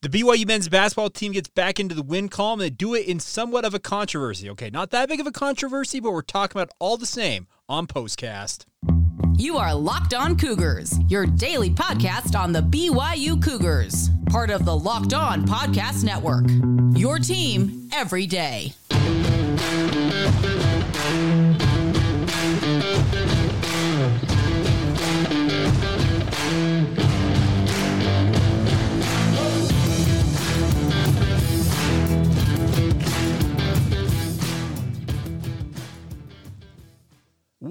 The BYU men's basketball team gets back into the win column. They do it in somewhat of a controversy. Okay, not that big of a controversy, but we're talking about all the same on Postcast. You are Locked On Cougars, your daily podcast on the BYU Cougars, part of the Locked On Podcast Network. Your team every day.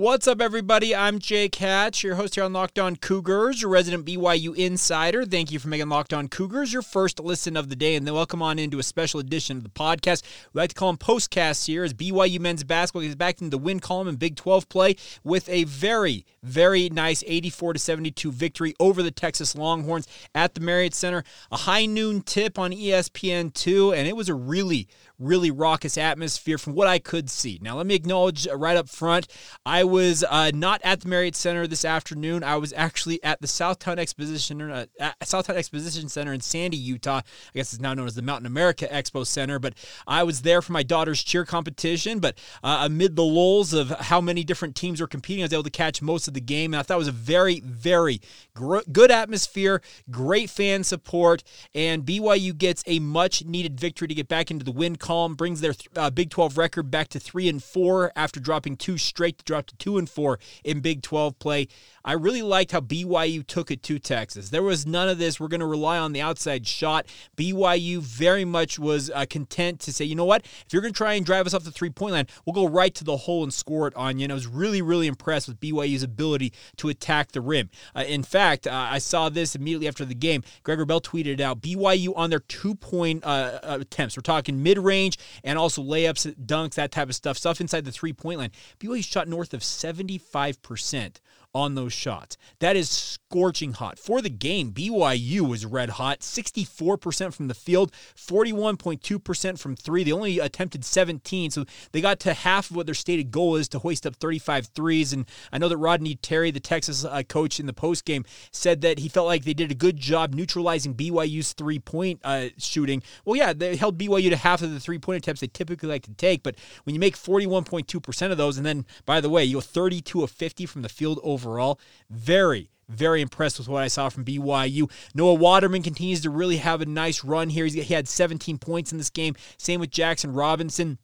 What's up, everybody? I'm Jake Hatch, your host here on Locked On Cougars, your resident BYU insider. Thank you for making Locked On Cougars your first listen of the day, and then welcome on into a special edition of the podcast. We like to call them postcasts here, as BYU men's basketball gets back into the win column in Big 12 play with a very, very nice 84 to 72 victory over the Texas Longhorns at the Marriott Center. A high noon tip on ESPN2, and it was a really, really raucous atmosphere from what I could see. Now, let me acknowledge uh, right up front, I was uh, not at the Marriott Center this afternoon. I was actually at the South Towne Exposition uh, South Towne Exposition Center in Sandy, Utah. I guess it's now known as the Mountain America Expo Center. But I was there for my daughter's cheer competition. But uh, amid the lulls of how many different teams were competing, I was able to catch most of the game, and I thought it was a very, very gr- good atmosphere, great fan support, and BYU gets a much needed victory to get back into the win column, brings their uh, Big 12 record back to three and four after dropping two straight to drop to two and four in Big 12 play. I really liked how BYU took it to Texas. There was none of this. We're going to rely on the outside shot. BYU very much was uh, content to say, you know what? If you're going to try and drive us off the three point line, we'll go right to the hole and score it on you. And I was really, really impressed with BYU's ability to attack the rim. Uh, in fact, uh, I saw this immediately after the game. Gregor Bell tweeted out BYU on their two point uh, uh, attempts. We're talking mid range and also layups, dunks, that type of stuff, stuff inside the three point line. BYU shot north of 75% on those shots. That is scorching hot. For the game, BYU was red hot, 64% from the field, 41.2% from three. They only attempted 17, so they got to half of what their stated goal is to hoist up 35 threes. And I know that Rodney Terry, the Texas uh, coach in the post game, said that he felt like they did a good job neutralizing BYU's three point uh, shooting. Well, yeah, they held BYU to half of the three point attempts they typically like to take, but when you make 41.2% of those, and then, by the way, you go 32 of 50 from the field overall, very, very impressed with what I saw from BYU. Noah Waterman continues to really have a nice run here. he had 17 points in this game. Same with Jaxson Robinson.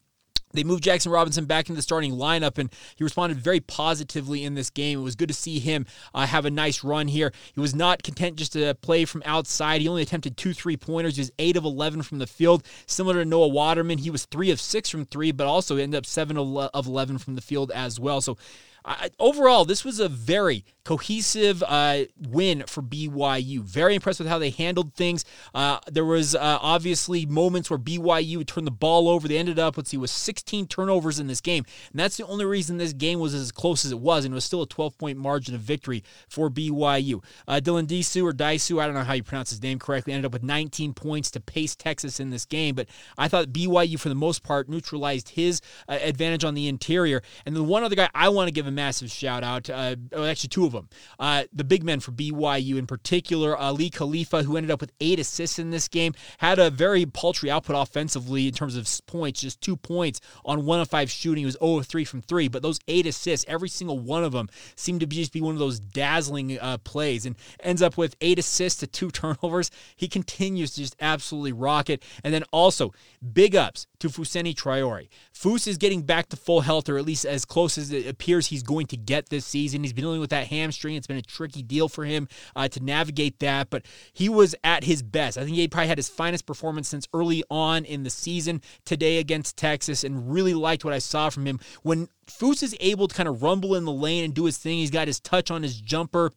They moved Jaxson Robinson back into the starting lineup, and he responded very positively in this game. It was good to see him uh, have a nice run here. He was not content just to play from outside. He only attempted two three pointers. He was 8 of 11 from the field. Similar to Noah Waterman, he was 3 of 6 from 3, but also ended up 7 of 11 from the field as well. So uh, overall, this was a very cohesive uh, win for BYU. Very impressed with how they handled things. Uh, there was uh, obviously moments where BYU would turn the ball over. They ended up, let's see, with 16 turnovers in this game, and that's the only reason this game was as close as it was, and it was still a 12-point margin of victory for BYU. Uh, Dylan Disu or Daisu, I don't know how you pronounce his name correctly, ended up with 19 points to pace Texas in this game, but I thought BYU, for the most part, neutralized his uh, advantage on the interior. And the one other guy I want to give a massive shout out, uh, actually two of them. Uh, the big men for BYU in particular, Aly Khalifa, who ended up with eight assists in this game, had a very paltry output offensively in terms of points, just two points on one of five shooting. He was 0 of 3 from three, but those eight assists, every single one of them seemed to be just be one of those dazzling uh, plays and ends up with eight assists to two turnovers. He continues to just absolutely rock it. And then also, big ups to Fousseyni Traore. Foose is getting back to full health, or at least as close as it appears he's going to get this season. He's been dealing with that hamstring. It's been a tricky deal for him uh, to navigate that, but he was at his best. I think he probably had his finest performance since early on in the season today against Texas, and really liked what I saw from him. When Foose is able to kind of rumble in the lane and do his thing, he's got his touch on his jumper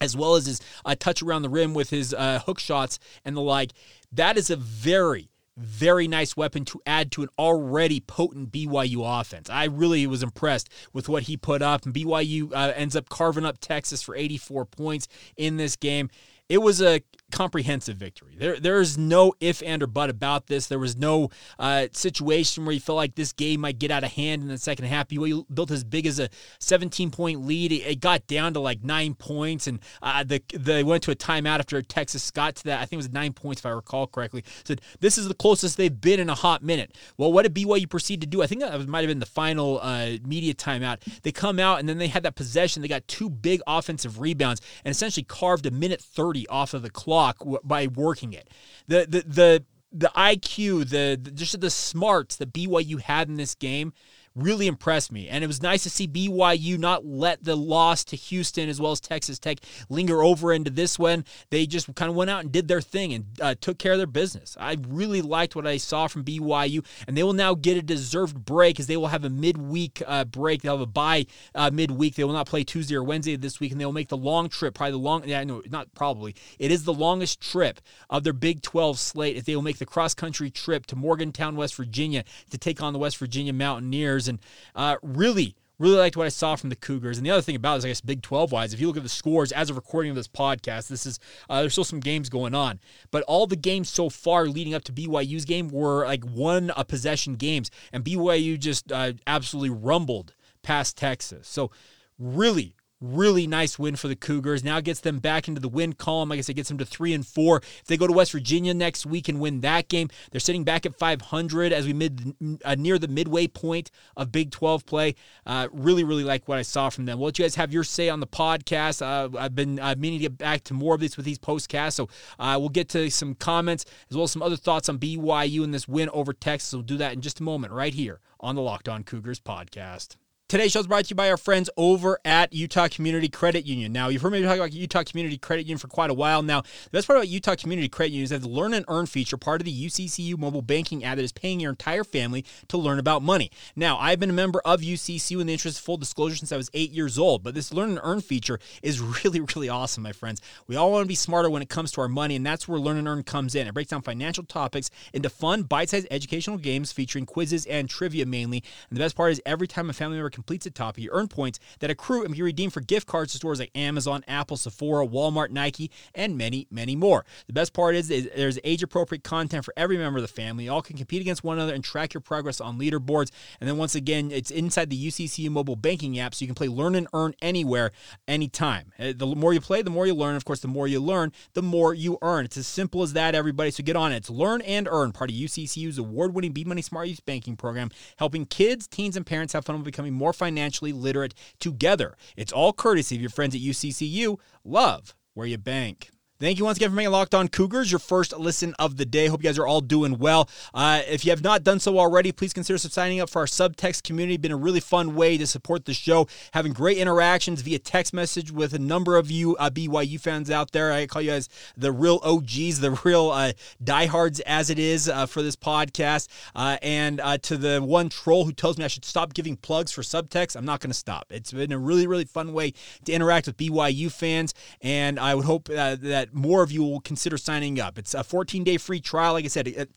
as well as his uh, touch around the rim with his uh, hook shots and the like. That is a very very nice weapon to add to an already potent BYU offense. I really was impressed with what he put up, and BYU uh, ends up carving up Texas for 84 points in this game. It was a comprehensive victory. There, there's no if and or but about this. There was no uh, situation where you felt like this game might get out of hand in the second half. BYU built as big as a 17 point lead. It, it got down to like nine points, and uh, the they went to a timeout after Texas got to that. I think it was nine points if I recall correctly. Said this is the closest they've been in a hot minute. Well, what did BYU proceed to do? I think that might have been the final uh, media timeout. They come out and then they had that possession. They got two big offensive rebounds and essentially carved a minute 30 off of the clock by working it. The the the the IQ, the, the just the smarts that BYU had in this game really impressed me. And it was nice to see BYU not let the loss to Houston as well as Texas Tech linger over into this one. They just kind of went out and did their thing and uh, took care of their business. I really liked what I saw from BYU, and they will now get a deserved break as they will have a midweek uh, break. They'll have a bye uh, midweek. They will not play Tuesday or Wednesday this week, and they will make the long trip, probably the long, yeah, no, not probably. It is the longest trip of their Big 12 slate. If they will make the cross country trip to Morgantown, West Virginia to take on the West Virginia Mountaineers. And uh, really, really liked what I saw from the Cougars. And the other thing about it is, I guess, Big 12 wise, if you look at the scores as of recording of this podcast, this is uh, there's still some games going on, but all the games so far leading up to BYU's game were like one a possession games, and BYU just uh, absolutely rumbled past Texas. So really, Really nice win for the Cougars. Now gets them back into the win column. Like I said, gets them to three and four. If they go to West Virginia next week and win that game, they're sitting back at 500 as we mid uh, near the midway point of Big 12 play. Uh, really, really like what I saw from them. We'll let you guys have your say on the podcast. Uh, I've been meaning to get back to more of these with these postcasts, so uh, we'll get to some comments as well as some other thoughts on BYU and this win over Texas. We'll do that in just a moment, right here on the Locked On Cougars podcast. Today's show is brought to you by our friends over at Utah Community Credit Union. Now, you've heard me talk about Utah Community Credit Union for quite a while now. The best part about Utah Community Credit Union is that the Learn and Earn feature, part of the UCCU mobile banking app that is paying your entire family to learn about money. Now, I've been a member of UCCU in the interest of full disclosure since I was eight years old, but this Learn and Earn feature is really, really awesome, my friends. We all want to be smarter when it comes to our money, and that's where Learn and Earn comes in. It breaks down financial topics into fun, bite sized educational games featuring quizzes and trivia mainly. And the best part is every time a family member completes a topic, you earn points that accrue and be redeemed for gift cards to stores like Amazon, Apple, Sephora, Walmart, Nike, and many, many more. The best part is, is there's age appropriate content for every member of the family. You all can compete against one another and track your progress on leaderboards. And then once again, it's inside the UCCU mobile banking app, so you can play Learn and Earn anywhere, anytime. Uh, the more you play, the more you learn. Of course, the more you learn, the more you earn. It's as simple as that, everybody. So get on it. It's Learn and Earn, part of UCCU's award-winning Be Money Smart Youth Banking program, helping kids, teens, and parents have fun with becoming more financially literate together. It's all courtesy of your friends at UCCU. Love where you bank. Thank you once again for making Locked On Cougars your first listen of the day. Hope you guys are all doing well. Uh, if you have not done so already, please consider signing up for our subtext community. Been a really fun way to support the show, having great interactions via text message with a number of you uh, BYU fans out there. I call you guys the real OGs, the real uh, diehards, as it is uh, for this podcast. Uh, and uh, to the one troll who tells me I should stop giving plugs for subtext, I'm not going to stop. It's been a really, really fun way to interact with BYU fans, and I would hope that more of you will consider signing up. It's a 14 day free trial. Like I said, it,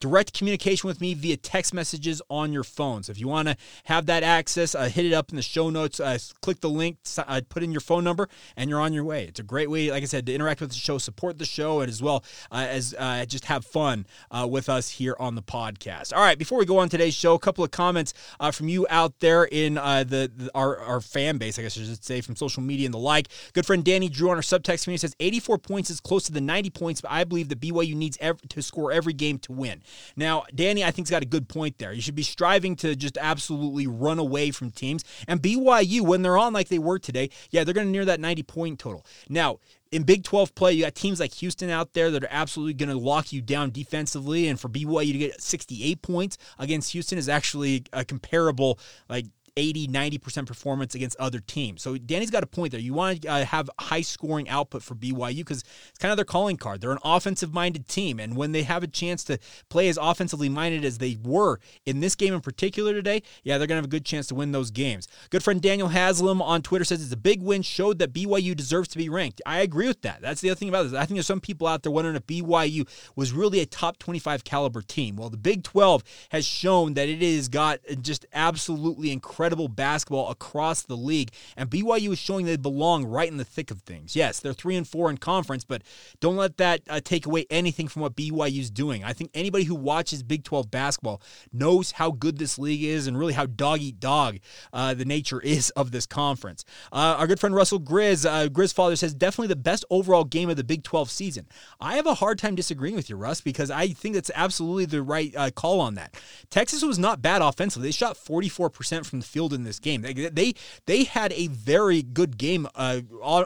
direct communication with me via text messages on your phones. If you want to have that access, uh, hit it up in the show notes. Uh, click the link, uh, put in your phone number, and you're on your way. It's a great way, like I said, to interact with the show, support the show, and as well uh, as uh, just have fun uh, with us here on the podcast. All right, before we go on today's show, a couple of comments from you out there in the, the, our, our fan base, I guess I should say, from social media and the like. Good friend Danny Drew on our subtext community says 84 points is close to the 90 points, but I believe that BYU needs to score every game to win. Now, Danny, I think, has got a good point there. You should be striving to just absolutely run away from teams. And BYU, when they're on like they were today, yeah, they're going to near that 90 point total. Now, in Big 12 play, you got teams like Houston out there that are absolutely going to lock you down defensively. And for BYU to get 68 points against Houston is actually a comparable, like, 80, 90% performance against other teams. So Danny's got a point there. You want to uh, have high scoring output for BYU because it's kind of their calling card. They're an offensive minded team. And when they have a chance to play as offensively minded as they were in this game in particular today, yeah, they're going to have a good chance to win those games. Good friend Daniel Haslam on Twitter says it's a big win, showed that BYU deserves to be ranked. I agree with that. That's the other thing about this. I think there's some people out there wondering if BYU was really a top 25 caliber team. Well, the Big 12 has shown that it has got just absolutely incredible incredible basketball across the league, and BYU is showing they belong right in the thick of things. Yes, they're three and four in conference, but don't let that uh, take away anything from what BYU's doing. I think anybody who watches Big 12 basketball knows how good this league is and really how dog eat dog uh, the nature is of this conference. Uh, our good friend Russell Grizz, uh, Grizz father says definitely the best overall game of the Big 12 season. I have a hard time disagreeing with you, Russ, because I think that's absolutely the right uh, call on that. Texas was not bad offensively. They shot 44% from the field in this game. They they, they had a very good game uh,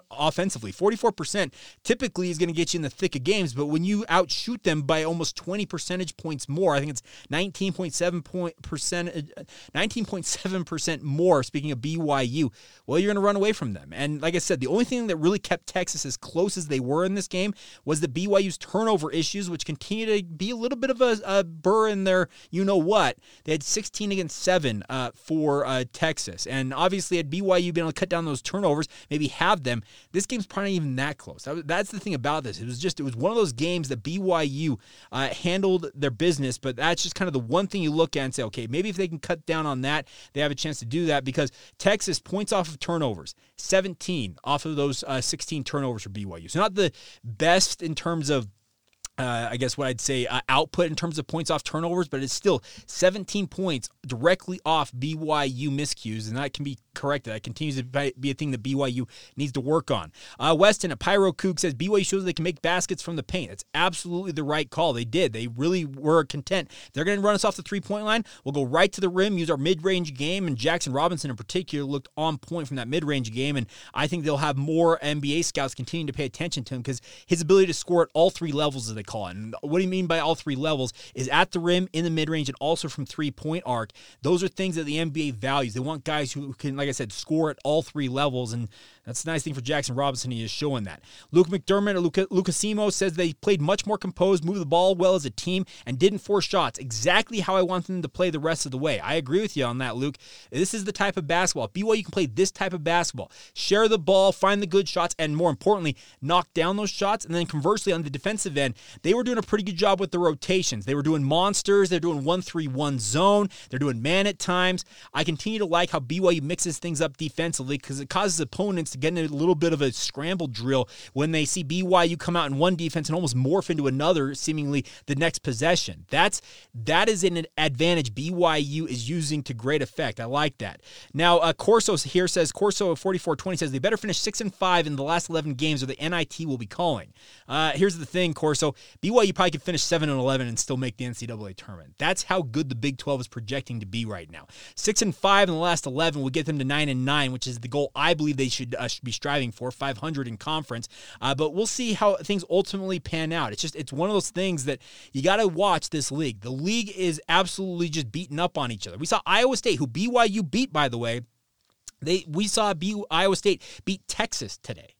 offensively. 44% typically is going to get you in the thick of games, but when you outshoot them by almost 20 percentage points more, I think it's 19.7 point percent 19.7% more speaking of BYU, well you're going to run away from them. And like I said, the only thing that really kept Texas as close as they were in this game was the BYU's turnover issues which continue to be a little bit of a, a burr in their you know what. They had 16 against 7 uh, for uh, Texas. And obviously, at BYU been able to cut down those turnovers, maybe have them, this game's probably not even that close. That's the thing about this. It was just, it was one of those games that BYU uh, handled their business, but that's just kind of the one thing you look at and say, okay, maybe if they can cut down on that, they have a chance to do that because Texas points off of turnovers, 17 off of those uh, 16 turnovers for BYU. So not the best in terms of uh, I guess what I'd say uh, output in terms of points off turnovers, but it's still 17 points directly off BYU miscues, and that can be corrected. That continues to be a thing that BYU needs to work on. Uh, Weston at Pyro Kook says BYU shows they can make baskets from the paint. That's absolutely the right call. They did. They really were content. They're going to run us off the three point line. We'll go right to the rim, use our mid range game, and Jaxson Robinson in particular looked on point from that mid range game. And I think they'll have more NBA scouts continuing to pay attention to him because his ability to score at all three levels, as they call it. And what do you mean by all three levels? Is at the rim, in the mid range, and also from three point arc. Those are things that the NBA values. They want guys who can, like I said, score at all three levels. And that's the nice thing for Jaxson Robinson. He is showing that. Luke McDermott or Luca, Lucasimo says they played much more composed, moved the ball well as a team, and didn't force shots. Exactly how I want them to play the rest of the way. I agree with you on that, Luke. This is the type of basketball. BYU can play this type of basketball. Share the ball, find the good shots, and more importantly, knock down those shots. And then conversely, on the defensive end, they were doing a pretty good job with the rotations. They were doing monsters. They're doing 1 3 1 zone. They're doing man at times. I continue to like how BYU mixes things up defensively because it causes opponents to get in a little bit of a scramble drill when they see BYU come out in one defense and almost morph into another, seemingly the next possession. That's that is an advantage BYU is using to great effect. I like that. Now, uh, Corso here says Corso 4420 says they better finish six and five in the last 11 games, or the NIT will be calling. Uh, here's the thing, Corso. BYU probably could finish seven and 11 and still make the NCAA tournament. That's how good the Big 12 is projecting to be right now. Six and five in the last 11 will get them to nine and nine, which is the goal I believe they should, uh, should be striving for 500 in conference. Uh, but we'll see how things ultimately pan out. It's just, it's one of those things that you got to watch this league. The league is absolutely just beating up on each other. We saw Iowa State, who BYU beat, by the way. They, we saw Iowa State beat Texas today.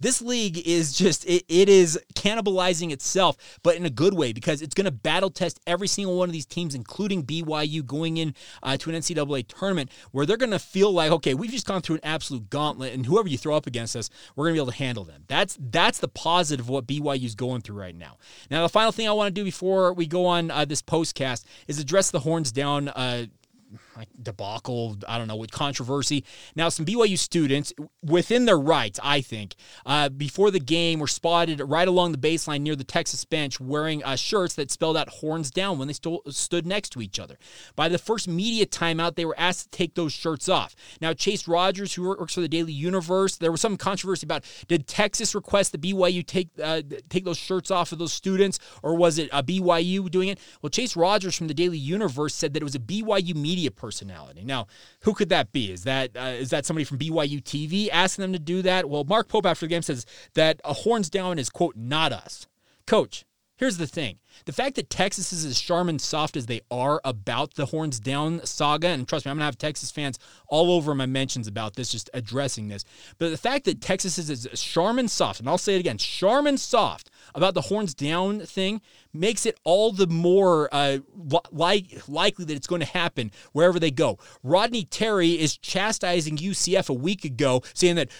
This league is just it, it is cannibalizing itself, but in a good way because it's going to battle test every single one of these teams, including BYU, going in uh, to an NCAA tournament where they're going to feel like, okay, we've just gone through an absolute gauntlet, and whoever you throw up against us, we're going to be able to handle them. That's that's the positive of what BYU is going through right now. Now, the final thing I want to do before we go on uh, this postcast is address the horns down. Uh, like debacle, I don't know, with controversy. Now, some BYU students, within their rights, I think, uh, before the game were spotted right along the baseline near the Texas bench wearing uh, shirts that spelled out horns down when they st- stood next to each other. By the first media timeout, they were asked to take those shirts off. Now, Chase Rogers, who works for the Daily Universe, there was some controversy about did Texas request the BYU take uh, take those shirts off of those students, or was it a BYU doing it? Well, Chase Rogers from the Daily Universe said that it was a BYU media person personality. Now, who could that be? Is that uh, is that somebody from BYU TV asking them to do that? Well, Mark Pope after the game says that a horns down is quote not us. Coach, here's the thing: the fact that Texas is as Charmin soft as they are about the horns down saga, and trust me, I'm gonna have Texas fans all over my mentions about this, just addressing this. But the fact that Texas is as Charmin soft, and I'll say it again, Charmin soft about the horns down thing makes it all the more uh, li- likely that it's going to happen wherever they go. Rodney Terry is chastising UCF a week ago, saying that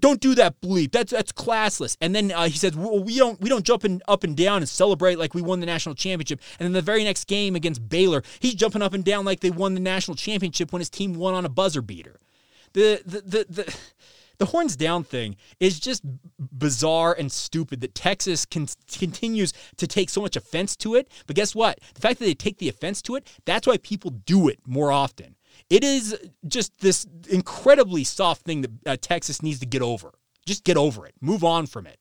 don't do that bleep. That's that's classless. And then uh, he says well, we don't we don't jump in, up and down and celebrate like we won the national championship. And then the very next game against Baylor, he's jumping up and down like they won the national championship when his team won on a buzzer beater. The the the, the the horns down thing is just bizarre and stupid that Texas con- continues to take so much offense to it. But guess what? The fact that they take the offense to it, that's why people do it more often. It is just this incredibly soft thing that uh, Texas needs to get over. Just get over it. Move on from it.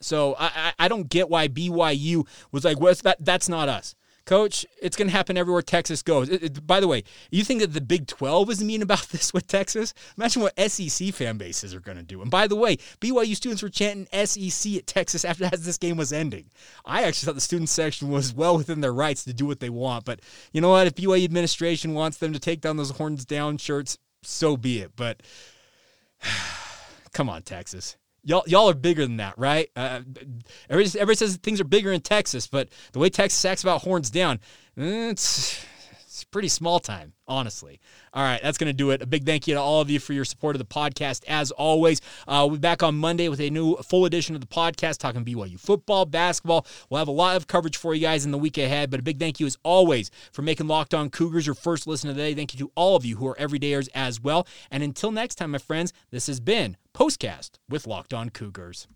So I, I don't get why BYU was like, well, that? That's not us." Coach, it's going to happen everywhere Texas goes. It, it, by the way, you think that the Big 12 is mean about this with Texas? Imagine what SEC fan bases are going to do. And by the way, BYU students were chanting SEC at Texas after as this game was ending. I actually thought the student section was well within their rights to do what they want. But you know what? If BYU administration wants them to take down those horns down shirts, so be it. But come on, Texas y'all y'all are bigger than that, right? Uh, everybody, everybody says things are bigger in Texas, but the way Texas acts about horns down, it's pretty small time, honestly. All right, that's going to do it. A big thank you to all of you for your support of the podcast. As always, uh, we'll be back on Monday with a new full edition of the podcast talking BYU football, basketball. We'll have a lot of coverage for you guys in the week ahead, but a big thank you as always for making Locked On Cougars your first listen of the day. Thank you to all of you who are everydayers as well. And until next time, my friends, this has been Postcast with Locked On Cougars.